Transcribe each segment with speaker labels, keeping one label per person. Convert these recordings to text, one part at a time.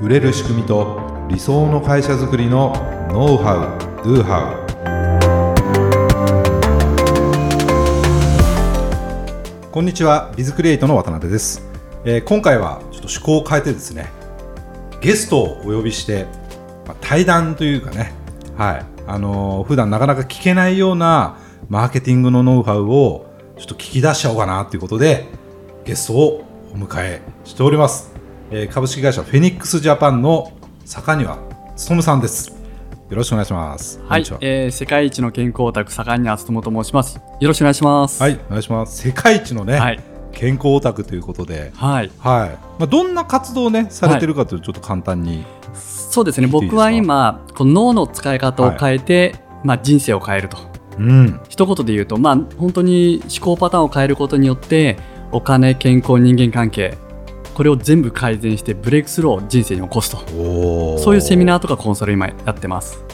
Speaker 1: 売れる仕組みと理想の会社づくりのノウハウ・ドゥハウこんにちはビズクリエイトの渡辺です、えー今回はちょっと趣向を変えてですねゲストをお呼びして、まあ、対談というかねはい。あのー普段なかなか聞けないようなマーケティングのノウハウをちょっと聞き出しちゃおうかなということでゲストをお迎えしております、えー株式会社フェニックスジャパンの坂庭勉さんです。よろしくお願いします。
Speaker 2: はい
Speaker 1: は、
Speaker 2: えー世界一の健康オタク盛んにあつと申します。よろしくお願いします。
Speaker 1: はい、お願いします。世界一のね、
Speaker 2: はい、
Speaker 1: 健康オタクということで。
Speaker 2: はい、
Speaker 1: はい、まあ、どんな活動をねされてるかというとちょっと簡単に、
Speaker 2: そうですね。
Speaker 1: 聞いていいですか？
Speaker 2: 僕は今この脳の使い方を変えて、まあ人生を変えると。
Speaker 1: うん。
Speaker 2: 一言で言うと、まあ本当に思考パターンを変えることによって、お金、健康、人間関係。これを全部改善してブレイクスルーを人生に起こすと。そういうセミナーとかコンサル今やってます。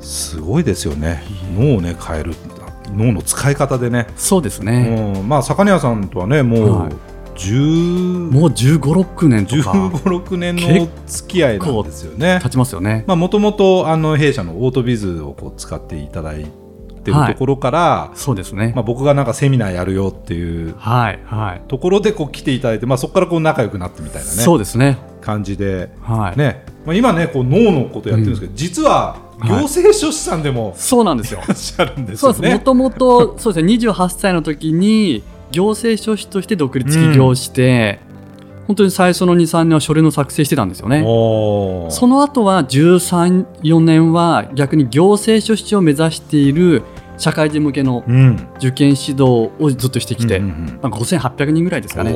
Speaker 1: すごいですよね。脳をね変える。脳の使い方でね、
Speaker 2: そうですね、
Speaker 1: うん。まあ坂庭さんとはねもう
Speaker 2: はい。
Speaker 1: 10
Speaker 2: もう1 5 6年とか。
Speaker 1: 15、6年の付き合いなんですよね。
Speaker 2: 経。ちますよね。
Speaker 1: まあもともとあの弊社のオートビズをこう使っていただいてる
Speaker 2: はい。
Speaker 1: ところから、
Speaker 2: そうですね、
Speaker 1: まあ僕がなんかセミナーやるよっていう
Speaker 2: はいはい、
Speaker 1: ところでこう来ていただいて、まあそこからこう仲良くなってみたいなね
Speaker 2: そうですね。
Speaker 1: 感じで
Speaker 2: はい、
Speaker 1: ね、まあ今ねこう脳のことやってるんですけど、実は行政書士さんでも
Speaker 2: そうなんですよ。
Speaker 1: いらっしゃるんです
Speaker 2: そうです。も。ともと、そうですね、28歳の時に、行政書士として独立起業して、本当に最初の2、3年は書類の作成してたんですよね。その後は13、4年は逆に行政書士を目指している社会人向けの
Speaker 1: うん
Speaker 2: 受験指導をずっとしてきて、
Speaker 1: うんうんうん
Speaker 2: まあ、5800人ぐらいですかね。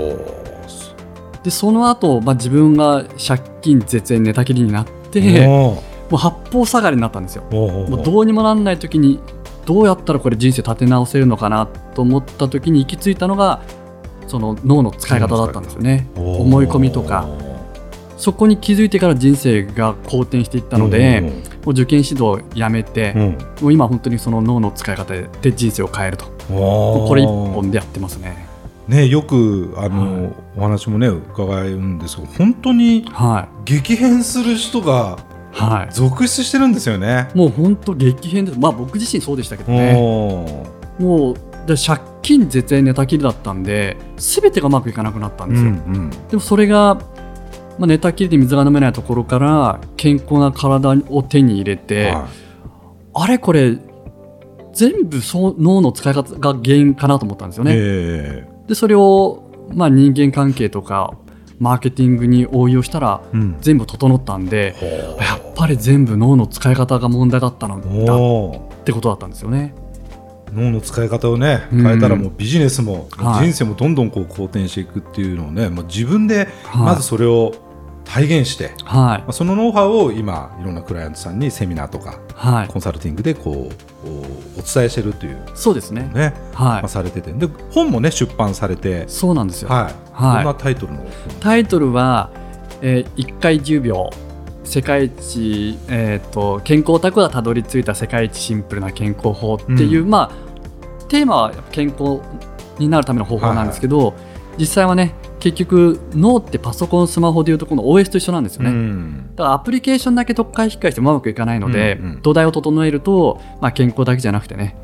Speaker 2: で、その後、まあ自分が借金絶縁寝たきりになって、もう八方下がりになったんですよ。もうどうにもなんない時にどうやったらこれ人生立て直せるのかなと思った時に行き着いたのがその脳の使い方だったんですよね。思い込みとか。そこに気づいてから人生が好転していったのでもう受験指導をやめて
Speaker 1: うん。うん
Speaker 2: もう今本当にその脳の使い方で人生を変えると。これ一本でやってますね。
Speaker 1: ねよくあの、
Speaker 2: はい。
Speaker 1: お話もね伺うんですけど本当に
Speaker 2: は
Speaker 1: 激変する人が続出してるんですよね。
Speaker 2: いもう本当激変です。まあ僕自身そうでしたけどね。もうで借金絶縁寝たきりだったんで全てがうまくいかなくなったんですよ、
Speaker 1: うん
Speaker 2: でもそれが、まあ、寝たきりで水が飲めないところから健康な体を手に入れ
Speaker 1: うん
Speaker 2: て、
Speaker 1: は
Speaker 2: あれこれ全部そう脳の使い方が原因かなと思ったんですよ
Speaker 1: い
Speaker 2: ね。
Speaker 1: え
Speaker 2: でそれを、まあ、人間関係とかマーケティングに応用したら全部整ったんで
Speaker 1: ほ
Speaker 2: やっぱり全部脳の使い方が問題だったの
Speaker 1: う
Speaker 2: だってことだったんですよね。
Speaker 1: 脳の使い方をね
Speaker 2: うん。
Speaker 1: 変えたらもうビジネスも、
Speaker 2: はい。
Speaker 1: 人生もどんどんこう好転していくっていうのをね、まあ、自分で
Speaker 2: はい。
Speaker 1: まずそれを体現して、
Speaker 2: はい。
Speaker 1: まあ、そのノウハウを今いろんなクライアントさんにセミナーとか
Speaker 2: はい。
Speaker 1: コンサルティングでこうおお伝えしてるという
Speaker 2: そうですね。
Speaker 1: ね、
Speaker 2: はい。
Speaker 1: まあ、されてて。で本もね出版されて
Speaker 2: そうなんですよ。
Speaker 1: はい、
Speaker 2: はい。
Speaker 1: どんなタイトルの？本
Speaker 2: タイトルは、えー1回10秒。世界一、えー、と健康オタクがたどり着いた世界一シンプルな健康法っていう、
Speaker 1: う
Speaker 2: まあテーマは健康になるための方法なんですけど、実際はね結局脳ってパソコンスマホでいうとこの OS と一緒なんですよね、
Speaker 1: うん。
Speaker 2: だからアプリケーションだけ特化引き換えしてもうまくいかないので、
Speaker 1: うんうん。
Speaker 2: 土台を整えると、まあ、健康だけじゃなくてね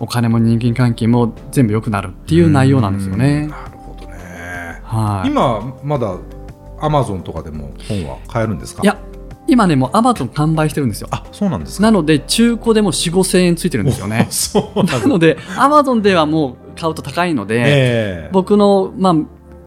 Speaker 2: お金も人間関係も全部良くなるっていう内容なんですよ
Speaker 1: うん。
Speaker 2: ね。
Speaker 1: なるほどね、
Speaker 2: はい、
Speaker 1: 今まだアマゾンとかでも本は買えるんですか？
Speaker 2: いや今ねもうアマゾン完売してるんですよ。
Speaker 1: あそうなんですか。
Speaker 2: なので中古でも4 5千円ついてるんですよね。
Speaker 1: おそうな
Speaker 2: のでアマゾンではもう買うと高いので、
Speaker 1: ええ。
Speaker 2: 僕の、まあ、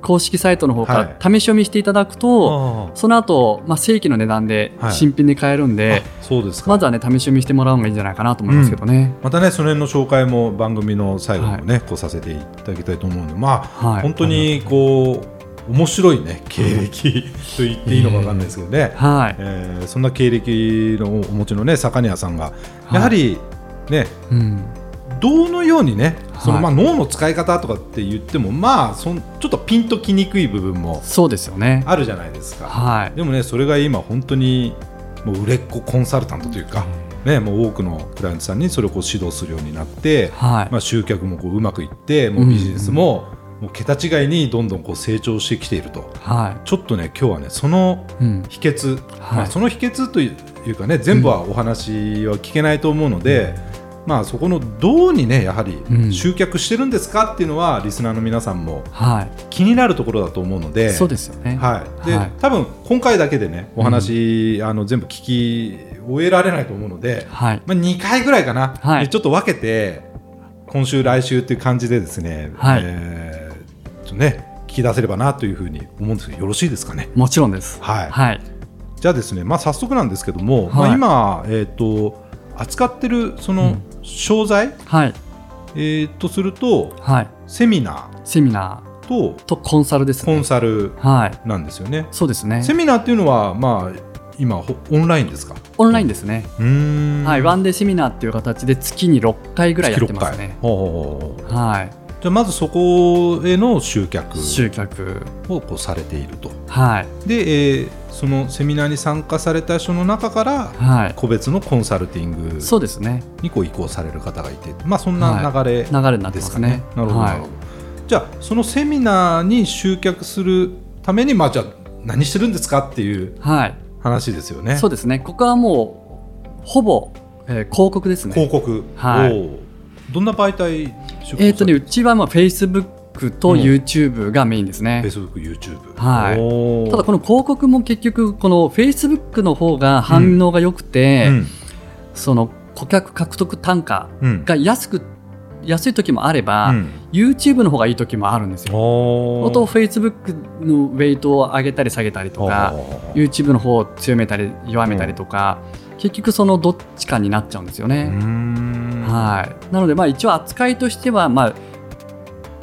Speaker 2: 公式サイトの方から試し読みしていただくと、
Speaker 1: あ
Speaker 2: その後、まあ正規の値段で
Speaker 1: はい。
Speaker 2: 新品で買えるんで、
Speaker 1: あそうですか。
Speaker 2: まずはね試し読みしてもらうのがいいんじゃないかなと思いますけどね、
Speaker 1: またねその辺の紹介も番組の最後にもね、こうさせていただきたいと思うのでまあ、
Speaker 2: はい。
Speaker 1: 本当にこう面白いね経歴。と言っていいのかわかんないですけどね、
Speaker 2: はい、
Speaker 1: えーそんな経歴のお持ちのね坂庭さんが。やはりね、
Speaker 2: うん、
Speaker 1: どのようにねその、
Speaker 2: はい。
Speaker 1: まあ、脳の使い方とかって言ってもまあそんちょっとピンときにくい部分も
Speaker 2: そうですよね。
Speaker 1: あるじゃないですか。
Speaker 2: はい。
Speaker 1: でもねそれが今本当にもう売れっ子コンサルタントというか、ね、もう多くのクライアントさんにそれをこう指導するようになって、
Speaker 2: はい、
Speaker 1: まあ、集客もこううまくいってもうビジネスももう桁違いにどんどんこう成長してきていると
Speaker 2: は
Speaker 1: ちょっとね今日はねその
Speaker 2: い。うん。
Speaker 1: 秘訣、
Speaker 2: はい
Speaker 1: まあ、その秘訣というかね全部はお話は聞けないと思うので、まあそこのどうにねやはり
Speaker 2: うん
Speaker 1: 集客してるんですかっていうのはリスナーの皆さんも
Speaker 2: は
Speaker 1: 気になるところだと思うの
Speaker 2: い。
Speaker 1: で
Speaker 2: そうですよね。
Speaker 1: はいで
Speaker 2: はい
Speaker 1: 多分今回だけでねお話、あの全部聞き終えられないと思うので、
Speaker 2: はい。
Speaker 1: まあ、2回ぐらいかな、
Speaker 2: はい
Speaker 1: でちょっと分けて今週来週っていう感じでですね、
Speaker 2: はい
Speaker 1: えーとね聞き出せればなというふうに思うんですけどよろしいですかね？
Speaker 2: もちろんです。
Speaker 1: はい、
Speaker 2: はい。
Speaker 1: じゃあですね、まあ、早速なんですけども、
Speaker 2: はい
Speaker 1: まあ、今、えー、と扱ってるその商材、
Speaker 2: はい。
Speaker 1: えー、とすると
Speaker 2: はい。
Speaker 1: セミナ
Speaker 2: セミナ
Speaker 1: ーと
Speaker 2: ーとコンサルですね。
Speaker 1: コンサル
Speaker 2: はい。
Speaker 1: なんですよね。
Speaker 2: そうですね
Speaker 1: セ。ミナーっていうのは、まあ、今ほオンラインですか？
Speaker 2: オンラインですね。
Speaker 1: うーん
Speaker 2: はい。ワンデーセミナーっていう形で月に6回ぐらいやってます
Speaker 1: 月
Speaker 2: ね
Speaker 1: 6。回ほうほうほうほう
Speaker 2: はい。
Speaker 1: じゃあまずそこへの集客
Speaker 2: 集客。
Speaker 1: をこうされていると。
Speaker 2: はい。
Speaker 1: で、えーそのセミナーに参加された人の中から
Speaker 2: はい。
Speaker 1: 個別のコンサルティング
Speaker 2: そうですね。
Speaker 1: にこう移行される方がいて、まあ、そんな流れ
Speaker 2: 流れになって
Speaker 1: で
Speaker 2: すすね。
Speaker 1: なるほど、
Speaker 2: は
Speaker 1: なるほど。じゃあそのセミナーに集客するために、まあ、じゃあ何してるんですかっていう
Speaker 2: い。はい。
Speaker 1: 話ですよね。
Speaker 2: そうですね。ここはもうほぼ、えー広告ですね。
Speaker 1: 広告、
Speaker 2: はい
Speaker 1: どんな媒体
Speaker 2: えっ、とね、うちはまあ Facebook と
Speaker 1: うん。
Speaker 2: YouTube がメインですね。
Speaker 1: Facebook、YouTube。
Speaker 2: はい。ただこの広告も結局この Facebook の方が反応が良くて、
Speaker 1: うん。
Speaker 2: その顧客獲得単価
Speaker 1: うん。
Speaker 2: が安く安い時もあれば、
Speaker 1: うん。
Speaker 2: YouTube の方がいい時もあるんですよ。あと Facebook のウェイトを上げたり下げたりとか YouTube の方を強めたり弱めたりとか、結局そのどっちかになっちゃうんですよね。
Speaker 1: ん
Speaker 2: はい、なのでまあ一応扱いとしてはまあ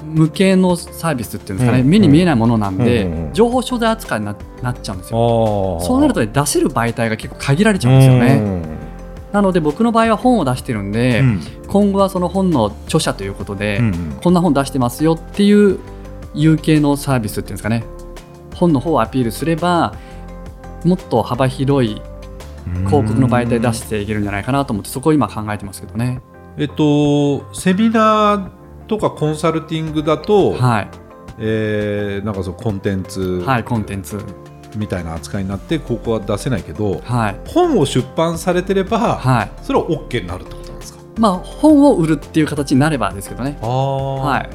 Speaker 2: 無形のサービスっていうんですかね、
Speaker 1: うん。
Speaker 2: 目に見えないものなんで、
Speaker 1: うん。うん。
Speaker 2: 情報商材扱いにななっちゃうんですよ。そうなると、ね、出せる媒体が結構限られちゃうんですよね。なので僕の場合は本を出してるんで、
Speaker 1: うん。
Speaker 2: 今後はその本の著者ということで、
Speaker 1: うんうん。
Speaker 2: こんな本出してますよっていう有形のサービスっていうんですかね。本の方をアピールすればもっと幅広い広告の媒体出していけるんじゃないかなと思ってそこを今考えてますけどね。
Speaker 1: えっとセミナーとかコンサルティングだと、
Speaker 2: はい、
Speaker 1: えーなんかそのコンテンツ
Speaker 2: はい、コンテンツ、
Speaker 1: みたいな扱いになってここは出せないけど
Speaker 2: はい。
Speaker 1: 本を出版されてれば、
Speaker 2: はい。
Speaker 1: それは OK になるってことなんですか？
Speaker 2: まあ、本を売るっていう形になればですけどね。
Speaker 1: ああ、
Speaker 2: はい、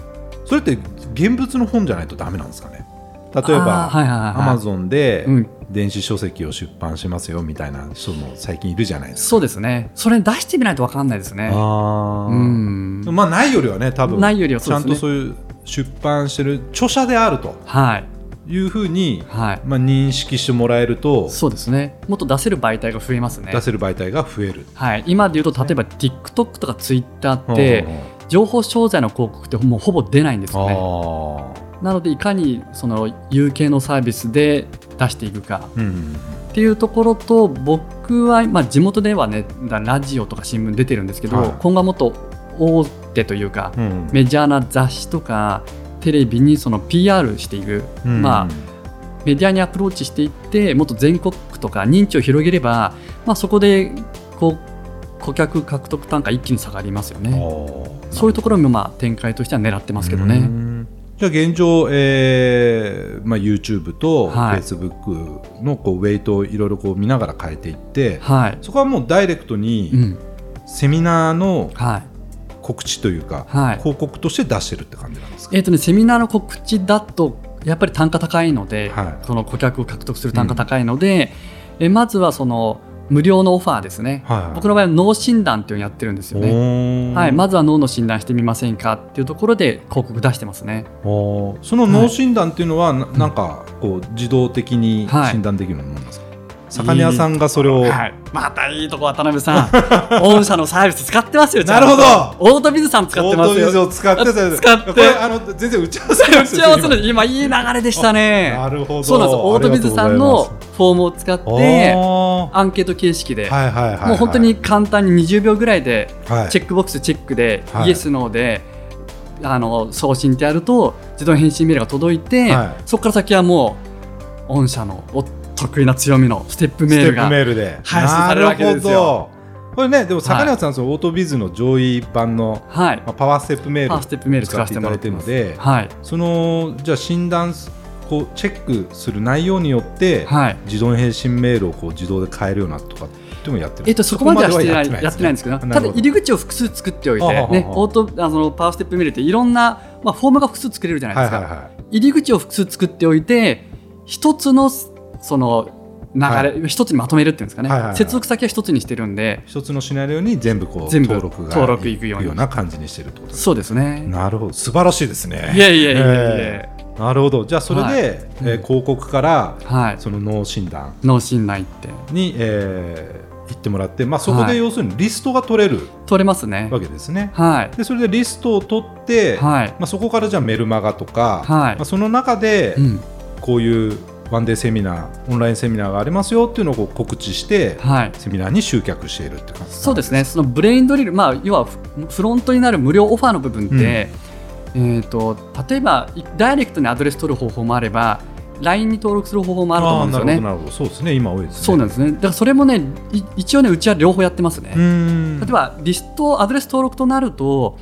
Speaker 1: それって現物の本じゃないとダメなんですかね？例えばアマゾンで
Speaker 2: うん、
Speaker 1: 電子書籍を出版しますよみたいな人も最近いるじゃないですか。
Speaker 2: そうですね。それ出してみないと分かんないですね。
Speaker 1: あー
Speaker 2: うん、
Speaker 1: まあないよりはね多分
Speaker 2: ないよりは
Speaker 1: ちゃ
Speaker 2: ん。
Speaker 1: とそういう出版してる著者であると
Speaker 2: はい、
Speaker 1: いうふうに、
Speaker 2: はい、
Speaker 1: まあ、認識してもらえると
Speaker 2: そうですね。もっと出せる媒体が増えますね
Speaker 1: 出。せる媒体が増える。
Speaker 2: はい、今で言うと例えば TikTok とか Twitter って情報商材の広告ってもうほぼ出ないんですよね。
Speaker 1: あ
Speaker 2: なのでいかにその有形のサービスで出していくか。
Speaker 1: ーうん。
Speaker 2: っていうところと僕は、まあ、地元ではねだラジオとか新聞出てるんですけど、
Speaker 1: はい。
Speaker 2: 今後はもっと大手というか
Speaker 1: うん。
Speaker 2: メジャーな雑誌とかテレビにその PR していく、
Speaker 1: うん。
Speaker 2: まあ、メディアにアプローチしていってもっと全国区とか認知を広げれば、まあ、そこでこう顧客獲得単価一気に下がりますよ
Speaker 1: あ
Speaker 2: ね。
Speaker 1: ー。
Speaker 2: そういうところもまあ展開としては狙ってますけど
Speaker 1: う
Speaker 2: ね。
Speaker 1: んじゃあ現状、えーまあ、YouTube と
Speaker 2: はい。
Speaker 1: Facebook のこうウェイトをいろいろこう見ながら変えていって、
Speaker 2: はい、
Speaker 1: そこはもうダイレクト
Speaker 2: う
Speaker 1: に
Speaker 2: ん。
Speaker 1: セミナーの
Speaker 2: はい。
Speaker 1: 告知というか、
Speaker 2: はい。
Speaker 1: 広告として出してるって感じなんですか、
Speaker 2: えーとね、セミナーの告知だとやっぱり単価高いので、
Speaker 1: はい。
Speaker 2: その顧客を獲得する単価高いので、えまずはその無料のオファーですね、
Speaker 1: はい。
Speaker 2: 僕の場合は脳診断っていうのをやってるんですよね。
Speaker 1: ね
Speaker 2: はい、まずは脳の診断してみませんかっていうところで広告出してますね。
Speaker 1: その脳診断っていうのは、ななんかこう自動的に
Speaker 2: はい。
Speaker 1: 診断できるものなんですか、魚屋さんがそれを、
Speaker 2: はい、またいいとこ渡辺さん。御社のサービス使ってますよ
Speaker 1: なるほど。
Speaker 2: オートビズさん使ってますよ。
Speaker 1: オートビズを使ってた
Speaker 2: 使って。
Speaker 1: あの全然打ち合わせ
Speaker 2: 打ち合わせの今いい流れでしたね。
Speaker 1: なるほど。
Speaker 2: そうなんですオートビズさんのフォームを使って
Speaker 1: は
Speaker 2: アンケート形式で、もう本当に簡単に20秒ぐらいで
Speaker 1: はい。
Speaker 2: チェックボックスチェックで、
Speaker 1: はい。
Speaker 2: イエスノーであの送信ってやると自動返信メールが届いて、
Speaker 1: はい。
Speaker 2: そこから先はもう御社のお得意な強みのステップメールが配信されるわけですよ。
Speaker 1: これねでも坂根さん、そのオートビズの上位版の、
Speaker 2: はい。
Speaker 1: まあ、パワーステップメール
Speaker 2: 使
Speaker 1: 使っていただい
Speaker 2: て
Speaker 1: るので、
Speaker 2: はい。
Speaker 1: そのじゃあ診断こうチェックする内容によって、
Speaker 2: はい。
Speaker 1: 自動返信メールをこう自動で変えるようなとかってもやってる
Speaker 2: えっと、そこまではしてないやってないんですけど、
Speaker 1: なるほど。
Speaker 2: ただ入り口を複数作っておいて、ね、オートあのパワーステップメールっていろんな、まあ、フォームが複数作れるじゃないですか、
Speaker 1: はいはいはい。
Speaker 2: 入り口を複数作っておいて、一つのその流れ、一つにまとめるっていうんですかね、
Speaker 1: はいはいはい。
Speaker 2: 接続先は一つにしてるんで、
Speaker 1: 一つのシナリオに全部こう
Speaker 2: 全部
Speaker 1: 登録が
Speaker 2: 登録いくように。
Speaker 1: な感じにしてるってことです
Speaker 2: そうですね。
Speaker 1: なるほど。素晴らしいですね。
Speaker 2: いやいやいやいや。いや、
Speaker 1: え。ーなるほど。じゃあそれで、
Speaker 2: はい。
Speaker 1: えー広告から
Speaker 2: はい、
Speaker 1: その脳診断。
Speaker 2: 脳診内って。
Speaker 1: に、えー行ってもらって、まあ、そこ
Speaker 2: はい。
Speaker 1: で要するにリストが取れる。
Speaker 2: 取れますね。
Speaker 1: わ。けですね。
Speaker 2: はい、
Speaker 1: でそれでリストを取って、
Speaker 2: はい、
Speaker 1: まあ、そこからじゃあメルマガとか、
Speaker 2: はい。
Speaker 1: まあ、その中で
Speaker 2: うん、
Speaker 1: こういうワンデーセミナーオンラインセミナーがありますよっていうのを告知して、
Speaker 2: はい。
Speaker 1: セミナーに集客しているって感じ
Speaker 2: そうですね、そのブレインドリル、まあ、要はフフロントになる無料オファーの部分って、えー、と例えばいダイレクトにアドレス取る方法もあれば、LINE に登録する方法もあると思うんですよね。
Speaker 1: なるほどそうですね今多いですね。
Speaker 2: そうなんですね。だからそれもね、い一応ね、うちは両方やってますね。例えば、リスト、アドレス登録となると、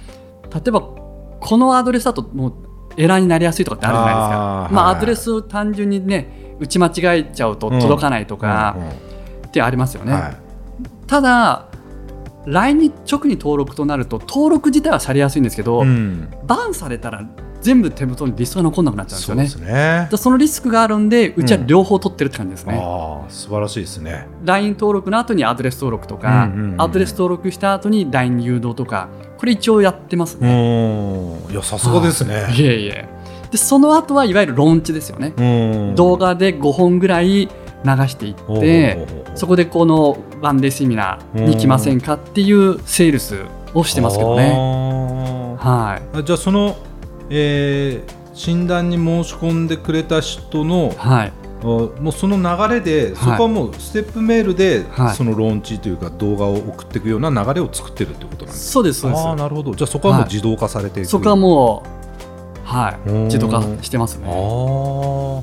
Speaker 2: 例えば、このアドレスだともうエラーになりやすいとかってあるじゃないですか。まあ、
Speaker 1: はい
Speaker 2: アドレスを単純にね、打ち間違えちゃうと届かないとかってありますよね。
Speaker 1: はい
Speaker 2: ただ LINE に直に登録となると登録自体はされやすいんですけど、
Speaker 1: うん
Speaker 2: バンされたら全部手元にリストが残んなくなっちゃうんですよね。
Speaker 1: そね
Speaker 2: のリスクがあるんでうちは両方取ってるって感じですね。
Speaker 1: ああ素晴らしいですね。
Speaker 2: LINE 登録の後にアドレス登録とか、
Speaker 1: うんうんうん
Speaker 2: アドレス登録した後に LINE に誘導とかこれ一応やってます
Speaker 1: う
Speaker 2: ね。
Speaker 1: いやさすがですね。
Speaker 2: いえいえでその後はいわゆるローンチですよね。
Speaker 1: うん
Speaker 2: 動画で5本ぐらい流していってそこでこのワンデーセミナーに来ませんかっていうセールスをしてますけどね。
Speaker 1: ね。
Speaker 2: はい。
Speaker 1: あじゃあその、えー診断に申し込んでくれた人の
Speaker 2: はい。
Speaker 1: あもうその流れで、そこはもうステップメールで、
Speaker 2: はい
Speaker 1: そのローンチというか動画を送っていくような流れを作ってるってことなんです
Speaker 2: そうです、そうです。
Speaker 1: ああなるほどじゃあそこはもう
Speaker 2: はい
Speaker 1: 自動化されていく、
Speaker 2: そこはもう、はい。自動化してますね。
Speaker 1: あ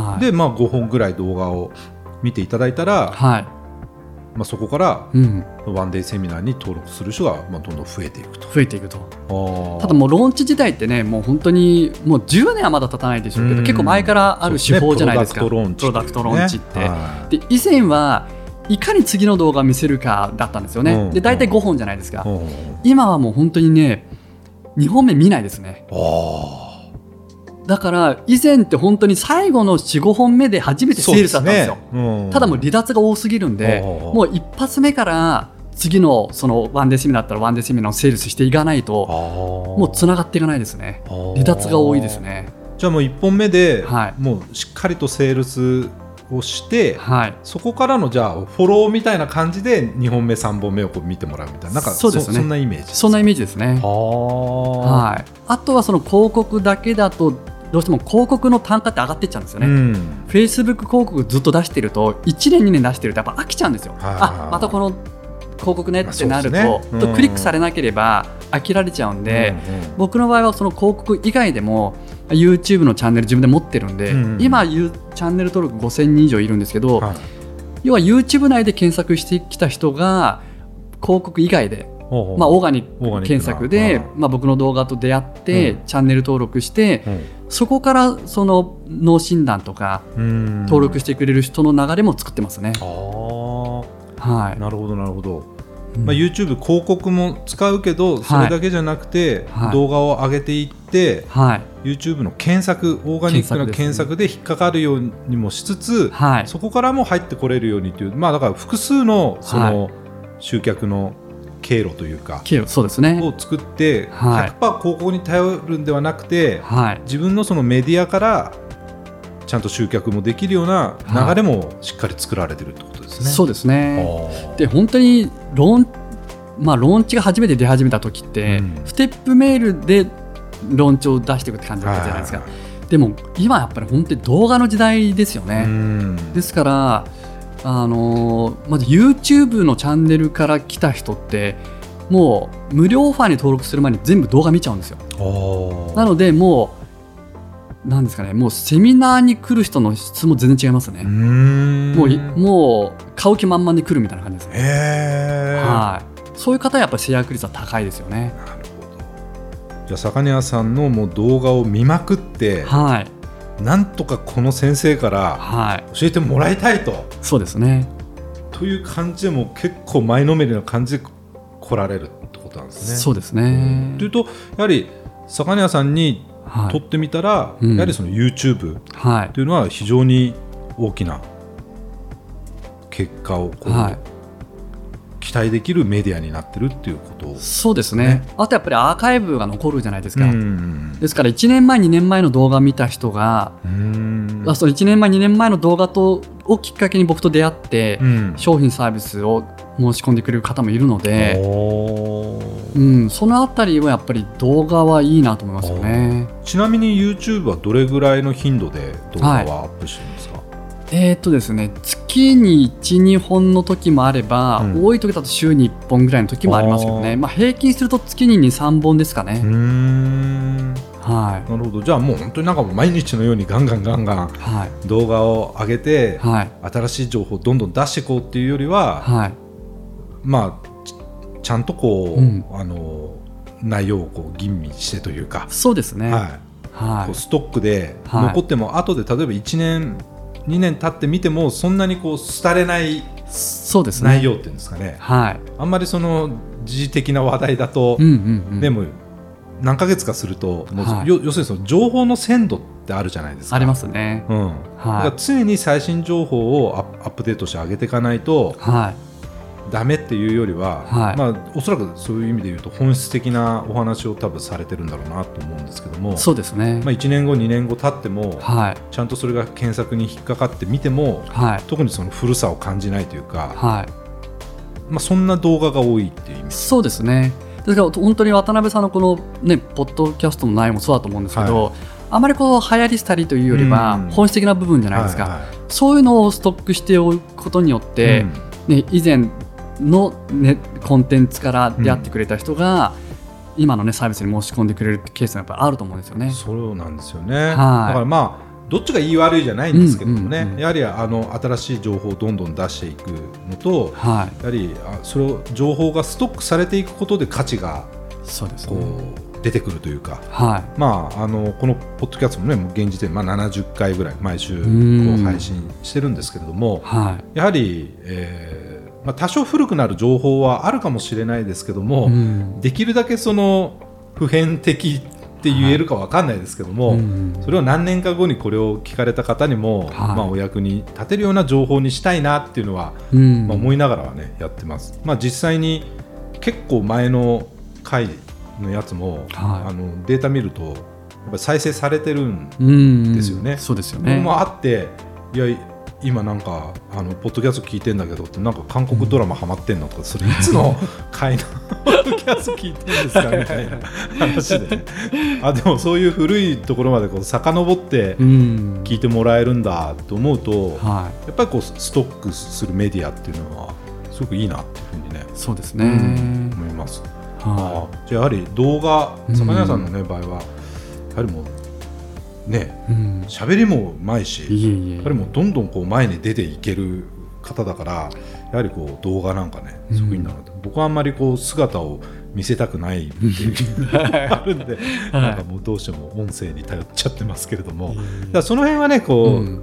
Speaker 2: はい。
Speaker 1: あでまあ5本ぐらい動画を見ていただいたら、
Speaker 2: はい。
Speaker 1: まあ、そこから
Speaker 2: うん。
Speaker 1: ワンデーセミナーに登録する人がまあどんどん増えていくと
Speaker 2: 増えていくと。
Speaker 1: あ
Speaker 2: ただもうローンチ自体ってね、もう本当にもう10年はまだ経たないでしょうけど、
Speaker 1: うん
Speaker 2: 結構前からある手法じゃないですか。
Speaker 1: ねプロダクトローンチ
Speaker 2: プロダクトローンチって。
Speaker 1: はい
Speaker 2: で、以前はいかに次の動画を見せるかだったんですよね。
Speaker 1: うん
Speaker 2: で、大体5本じゃないですか。
Speaker 1: うん
Speaker 2: 今はもう本当にね、2本目見ないですね。
Speaker 1: あ
Speaker 2: だから以前って本当に最後の4、5本目で初めてセールスだったんですよ。
Speaker 1: ねうん
Speaker 2: ただもう離脱が多すぎるんで、もう一発目から次のそのワンデーセミナーだったらワンデーセミナーのセールスしていかないと、
Speaker 1: も
Speaker 2: もうつながっていかないですね。離脱が多いですね。
Speaker 1: じゃあもう1本目で、
Speaker 2: はい
Speaker 1: もうしっかりとセールスをして、
Speaker 2: はい。
Speaker 1: そこからのじゃあフォローみたいな感じで2本目3本目をこう見てもらうみたいななんか
Speaker 2: そうですね
Speaker 1: そんなイメージ
Speaker 2: そんなイメージですね。
Speaker 1: は
Speaker 2: い。あとはその広告だけだと、どうしても広告の単価って上がっていっちゃうんですよね。
Speaker 1: うん、
Speaker 2: Facebook 広告ずっと出してると、1年、2年出してると、やっぱ飽きちゃうんですよ。あ。またこの広告ねってなると、
Speaker 1: ですね。うん。
Speaker 2: とクリックされなければ飽きられちゃうんで、僕の場合はその広告以外でも YouTube のチャンネル自分で持ってるんで、
Speaker 1: うんうん
Speaker 2: 今チャンネル登録5000人以上いるんですけど、
Speaker 1: はい。
Speaker 2: 要は YouTube 内で検索してきた人が広告以外で、まあ、オーガニッ
Speaker 1: ク
Speaker 2: 検索で、
Speaker 1: うん
Speaker 2: まあ、僕の動画と出会って、
Speaker 1: うん。
Speaker 2: チャンネル登録して
Speaker 1: うん
Speaker 2: そこからその脳診断とか
Speaker 1: うん。
Speaker 2: 登録してくれる人の流れも作ってますね。
Speaker 1: あ
Speaker 2: はい。
Speaker 1: あなるほどなるほど、
Speaker 2: うん。
Speaker 1: まあ、YouTube 広告も使うけどそれだけじゃなくて、
Speaker 2: はい。
Speaker 1: 動画を上げていって、
Speaker 2: はい。
Speaker 1: YouTube の検索オーガニックな検
Speaker 2: 索
Speaker 1: で引っかかるようにもしつつ、
Speaker 2: はい。
Speaker 1: そこからも入ってこれるようにというまあだから複数のその集客の経路というか、
Speaker 2: 経路そうですね。
Speaker 1: を作って、
Speaker 2: はい。
Speaker 1: 100%広告に頼るんではなくて
Speaker 2: はい。
Speaker 1: 自分のそのメディアからちゃんと集客もできるような流れもしっかり作られてるってことですね。
Speaker 2: そうですね。で本当にローン,、まあ、ローンチが初めて出始めた時って、
Speaker 1: うん。
Speaker 2: ステップメールでローンチを出していくって感じだったじゃないですか、
Speaker 1: は
Speaker 2: でも今やっぱり本当に動画の時代ですよ
Speaker 1: いはいはい
Speaker 2: ね、
Speaker 1: うん。
Speaker 2: ですから、あのーまず YouTube のチャンネルから来た人ってもう無料オファーに登録する前に全部動画見ちゃうんですよ。なのでもなんですかねもうセミナーに来る人の質も全然違いますね、
Speaker 1: ん。
Speaker 2: もういもう買う気満々に来るみたいな感じです。ね、はい、そういう方はやっぱり制約率は高いですよね。
Speaker 1: なるほど。じゃあ坂庭さんのもう動画を見まくって
Speaker 2: はい
Speaker 1: なんとかこの先生から
Speaker 2: はい。
Speaker 1: 教えてもらいたいと。
Speaker 2: そうですね。
Speaker 1: という感じでも結構前のめりな感じで来られるってことなんですね。
Speaker 2: そうですね。
Speaker 1: というとやはり坂庭さんに
Speaker 2: はい。
Speaker 1: とってみたら、
Speaker 2: うん。
Speaker 1: やはりその YouTube
Speaker 2: はい。
Speaker 1: というのは非常に大きな結果をこう、
Speaker 2: はい
Speaker 1: 期待できるメディアになってるっていうことを
Speaker 2: そうですね。
Speaker 1: ね。
Speaker 2: あとやっぱりアーカイブが残るじゃないですか、
Speaker 1: うん
Speaker 2: ですから1年前2年前の動画を見た人が、
Speaker 1: うん。
Speaker 2: あその1年前2年前の動画とをきっかけに僕と出会って、
Speaker 1: うん。
Speaker 2: 商品サービスを申し込んでくれる方もいるので、うん、そのあたりはやっぱり動画はいいなと思いますよね。
Speaker 1: ちなみに YouTube はどれぐらいの頻度で動画はアップしてるんですか、
Speaker 2: えーっとですね、月に1、2本の時もあれば、
Speaker 1: うん。
Speaker 2: 多い時だと週に1本ぐらいの時もありますけどね、
Speaker 1: あー。
Speaker 2: まあ、平均すると月に2、3本ですか
Speaker 1: う
Speaker 2: ね。
Speaker 1: ん。
Speaker 2: はい。
Speaker 1: なるほど。じゃあもう本当になんか毎日のようにガンガンガンガン
Speaker 2: はい。
Speaker 1: 動画を上げて、
Speaker 2: はい。
Speaker 1: 新しい情報をどんどん出していこうっていうよりは、
Speaker 2: はい。
Speaker 1: まあちちゃんとこう、
Speaker 2: うん。
Speaker 1: あの内容をこう吟味してというか、
Speaker 2: そうですね。
Speaker 1: はい。
Speaker 2: はい。
Speaker 1: ストックで
Speaker 2: はい。
Speaker 1: 残っても、後で例えば1年2年経ってみてもそんなにこう廃れない
Speaker 2: そうですね。
Speaker 1: 内容っていうんですかね
Speaker 2: はい。
Speaker 1: あんまりその時事的な話題だと、
Speaker 2: うんうんうん。
Speaker 1: でも何ヶ月かするともう、
Speaker 2: はい
Speaker 1: よ要するにその情報の鮮度ってあるじゃないですか。
Speaker 2: ありますね。
Speaker 1: うんだから
Speaker 2: は
Speaker 1: 常に最新情報をアップデートして上げていかないと
Speaker 2: い。はい。
Speaker 1: ダメっていうよりは、
Speaker 2: はい
Speaker 1: まあ、おそらくそういう意味で言うと本質的なお話を多分されてるんだろうなと思うんですけども、
Speaker 2: そうですね。
Speaker 1: まあ、1年後2年後経っても
Speaker 2: はい。
Speaker 1: ちゃんとそれが検索に引っかかってみても
Speaker 2: はい。
Speaker 1: 特にその古さを感じないというか、
Speaker 2: はい。
Speaker 1: まあ、そんな動画が多いっていう意味
Speaker 2: そうですね。ですから本当に渡辺さんのこのねポッドキャストの内容もそうだと思うんですけど、あまりこう流行りしたりというよりは
Speaker 1: うん
Speaker 2: 本質的な部分じゃないですか。
Speaker 1: はいはい
Speaker 2: そういうのをストックしておくことによって、ね以前のねコンテンツから出会ってくれた人が、今のねサービスに申し込んでくれるケースがやっぱりあると思うんですよね。
Speaker 1: そうなんですよね、
Speaker 2: はい
Speaker 1: だからまあどっちがいい悪いじゃないんですけどもね、
Speaker 2: うんうんうん
Speaker 1: やはりあの新しい情報をどんどん出していくのと
Speaker 2: はい。
Speaker 1: やはりあそれを情報がストックされていくことで価値がこ
Speaker 2: そうですね。
Speaker 1: う出てくるというか、
Speaker 2: はい。
Speaker 1: まあ、あのこのポッドキャストもね現時点、まあ、70回ぐらい毎週こ
Speaker 2: うん
Speaker 1: う配信してるんですけれども
Speaker 2: はい。
Speaker 1: やはり、えーまあ、多少古くなる情報はあるかもしれないですけども、
Speaker 2: うん。
Speaker 1: できるだけその普遍的って言えるかわかんないですけども、
Speaker 2: うん。
Speaker 1: それを何年か後にこれを聞かれた方にも、
Speaker 2: はい。
Speaker 1: まあ、お役に立てるような情報にしたいなっていうのは、
Speaker 2: うん。
Speaker 1: まあ、思いながらはねやってます。まあ、実際に結構前の回のやつも、
Speaker 2: はい。
Speaker 1: あのデータ見るとやっぱり再生されてるん
Speaker 2: うん。
Speaker 1: ですよね。
Speaker 2: そうですよね。
Speaker 1: もあっていや今なんかあのポッドキャスト聞いてんだけどってなんか韓国ドラマハマってんのとかそれいつの回の ポッドキャスト聞いてんですかみたいな話でねあでもそういう古いところまでこう遡って
Speaker 2: うん
Speaker 1: 聞いてもらえるんだと思うと、
Speaker 2: は
Speaker 1: やっぱりこうストックするメディアっていうのはすごくいいなっていうふうにね、
Speaker 2: い。そうですね。
Speaker 1: 思います。
Speaker 2: は
Speaker 1: あじゃあやはり動画
Speaker 2: うん
Speaker 1: 坂根さんの、ね場合はやはりもうね
Speaker 2: い。うん。
Speaker 1: 喋りもうまいし
Speaker 2: いえいえ。
Speaker 1: やっぱりもうどんどんこう前に出ていける方だからやはりこう動画なんかねすごくいいん僕はあんまりこう姿を見せたくないっていうのが あるんで、なんかもうどうしても音声に頼っちゃってますけれども、だその辺はねこう、
Speaker 2: うん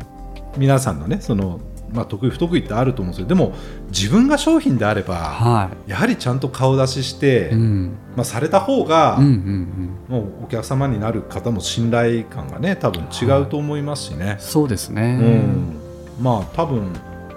Speaker 1: 皆さんのねその、まあ、得意不得意ってあると思うんですけどでも自分が商品であれば
Speaker 2: は
Speaker 1: やはりちゃんと顔出しして、
Speaker 2: い。うん。
Speaker 1: まあ、された方が、
Speaker 2: うんうんうん。
Speaker 1: もうお客様になる方も信頼感がね多分違うと思いますしね、
Speaker 2: そうですね。
Speaker 1: うん、まあ多分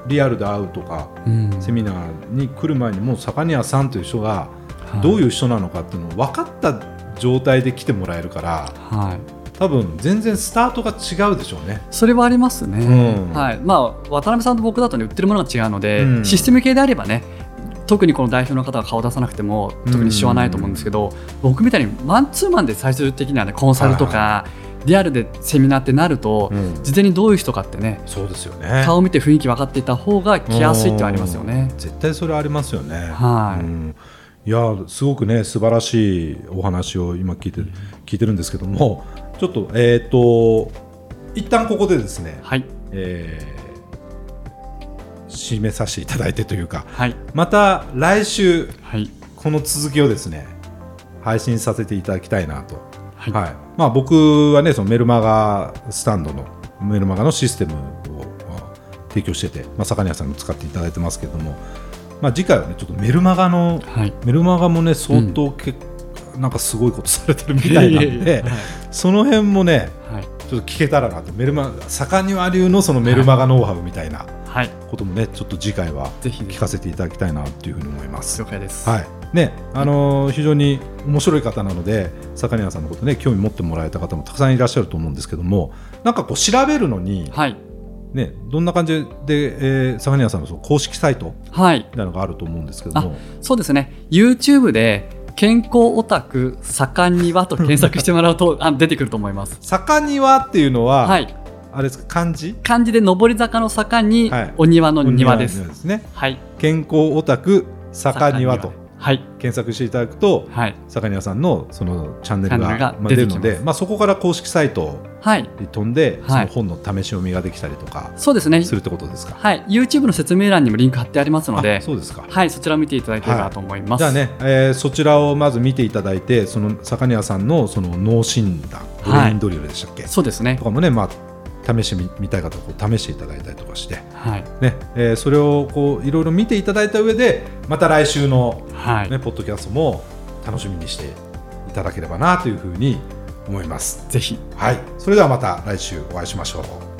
Speaker 1: リアルで会うとか
Speaker 2: うん。
Speaker 1: セミナーに来る前にもう坂庭さんという人が
Speaker 2: はい
Speaker 1: どういう人なのかっていうのを分かった状態で来てもらえるから
Speaker 2: はい。
Speaker 1: 多分全然スタートが違うでしょうね。
Speaker 2: それはありますね。
Speaker 1: うん
Speaker 2: はい。まあ渡辺さんと僕だとね売ってるものが違うので、
Speaker 1: うん
Speaker 2: システム系であればね。特にこの代表の方が顔出さなくても特に支障はないと思うんですけど、僕みたいにマンツーマンで最終的にはねコンサルとか、リアルでセミナーってなると、
Speaker 1: うん
Speaker 2: 事前にどういう人かってね
Speaker 1: そうですよね。
Speaker 2: 顔を見て雰囲気分かっていた方が来やすいってありますよね。
Speaker 1: 絶対それありますよね。
Speaker 2: はい
Speaker 1: うんいやすごくね素晴らしいお話を今聞いて聞いてるんですけどもちょっとえっ、と一旦ここでですね、
Speaker 2: はい。
Speaker 1: えー締めさせていただいてというか
Speaker 2: はい。
Speaker 1: また来週
Speaker 2: はい。
Speaker 1: この続きをですね配信させていただきたいなと、
Speaker 2: はい。
Speaker 1: はい。まあ、僕はねそのメルマガスタンドのメルマガのシステムをまあ提供してて、まあ、坂庭さんも使っていただいてますけども、まあ、次回はねちょっとメルマガの
Speaker 2: はい。
Speaker 1: メルマガもね相当け、なんかすごいことされてるみたいなんで、その辺もね
Speaker 2: はい。
Speaker 1: ちょっと聞けたらなとメルマガ坂庭流のそのメルマガノウハウみたいな
Speaker 2: はい。
Speaker 1: こともねちょっと次回は
Speaker 2: ぜひ
Speaker 1: 聞かせていただきたいなというふうに思います。
Speaker 2: 了解です。
Speaker 1: はい。ねあのー非常に面白い方なので坂庭さんのことね興味持ってもらえた方もたくさんいらっしゃると思うんですけどもなんかこう調べるのに、
Speaker 2: はい。
Speaker 1: ね、どんな感じで、えー、坂庭さんのその公式サイト
Speaker 2: はい。
Speaker 1: みたいなのがあると思うんですけども。
Speaker 2: そうですね。YouTube で健康オタク盛んにはと検索してもらうと あ出てくると思います。
Speaker 1: 坂庭っていうのは、
Speaker 2: はい。
Speaker 1: あれですか漢字？
Speaker 2: 漢字で上り坂の坂に
Speaker 1: はい。
Speaker 2: お庭の庭です、
Speaker 1: ですね。
Speaker 2: はい。
Speaker 1: 健康オタク坂庭と
Speaker 2: はい。
Speaker 1: 検索していただくと
Speaker 2: はい。
Speaker 1: 坂庭さんのそのチャンネルが出るのでまあ、そこから公式サイト
Speaker 2: はい。
Speaker 1: に飛んで、
Speaker 2: はい。
Speaker 1: その本の試し読みができたりとか
Speaker 2: そうですね。
Speaker 1: するってことですか？
Speaker 2: はい、YouTube の説明欄にもリンク貼ってありますの
Speaker 1: あ
Speaker 2: で、
Speaker 1: そうですか。
Speaker 2: はい、そちらを見ていただければと思います。
Speaker 1: じゃあね、えーそちらをまず見ていただいて、その坂庭さんのその脳診断、ブレインドリルでしたっけ、
Speaker 2: そうですね。
Speaker 1: と。かもね、まあ、試してみ見たい方はこう試していただいたりとかして、
Speaker 2: はい、
Speaker 1: ね。えーそれをこういろいろ見ていただいた上で、また来週の、
Speaker 2: はい、
Speaker 1: ねポッドキャストも楽しみにしていただければなというふうに思います。
Speaker 2: ぜひ。
Speaker 1: はい、それではまた来週お会いしましょう。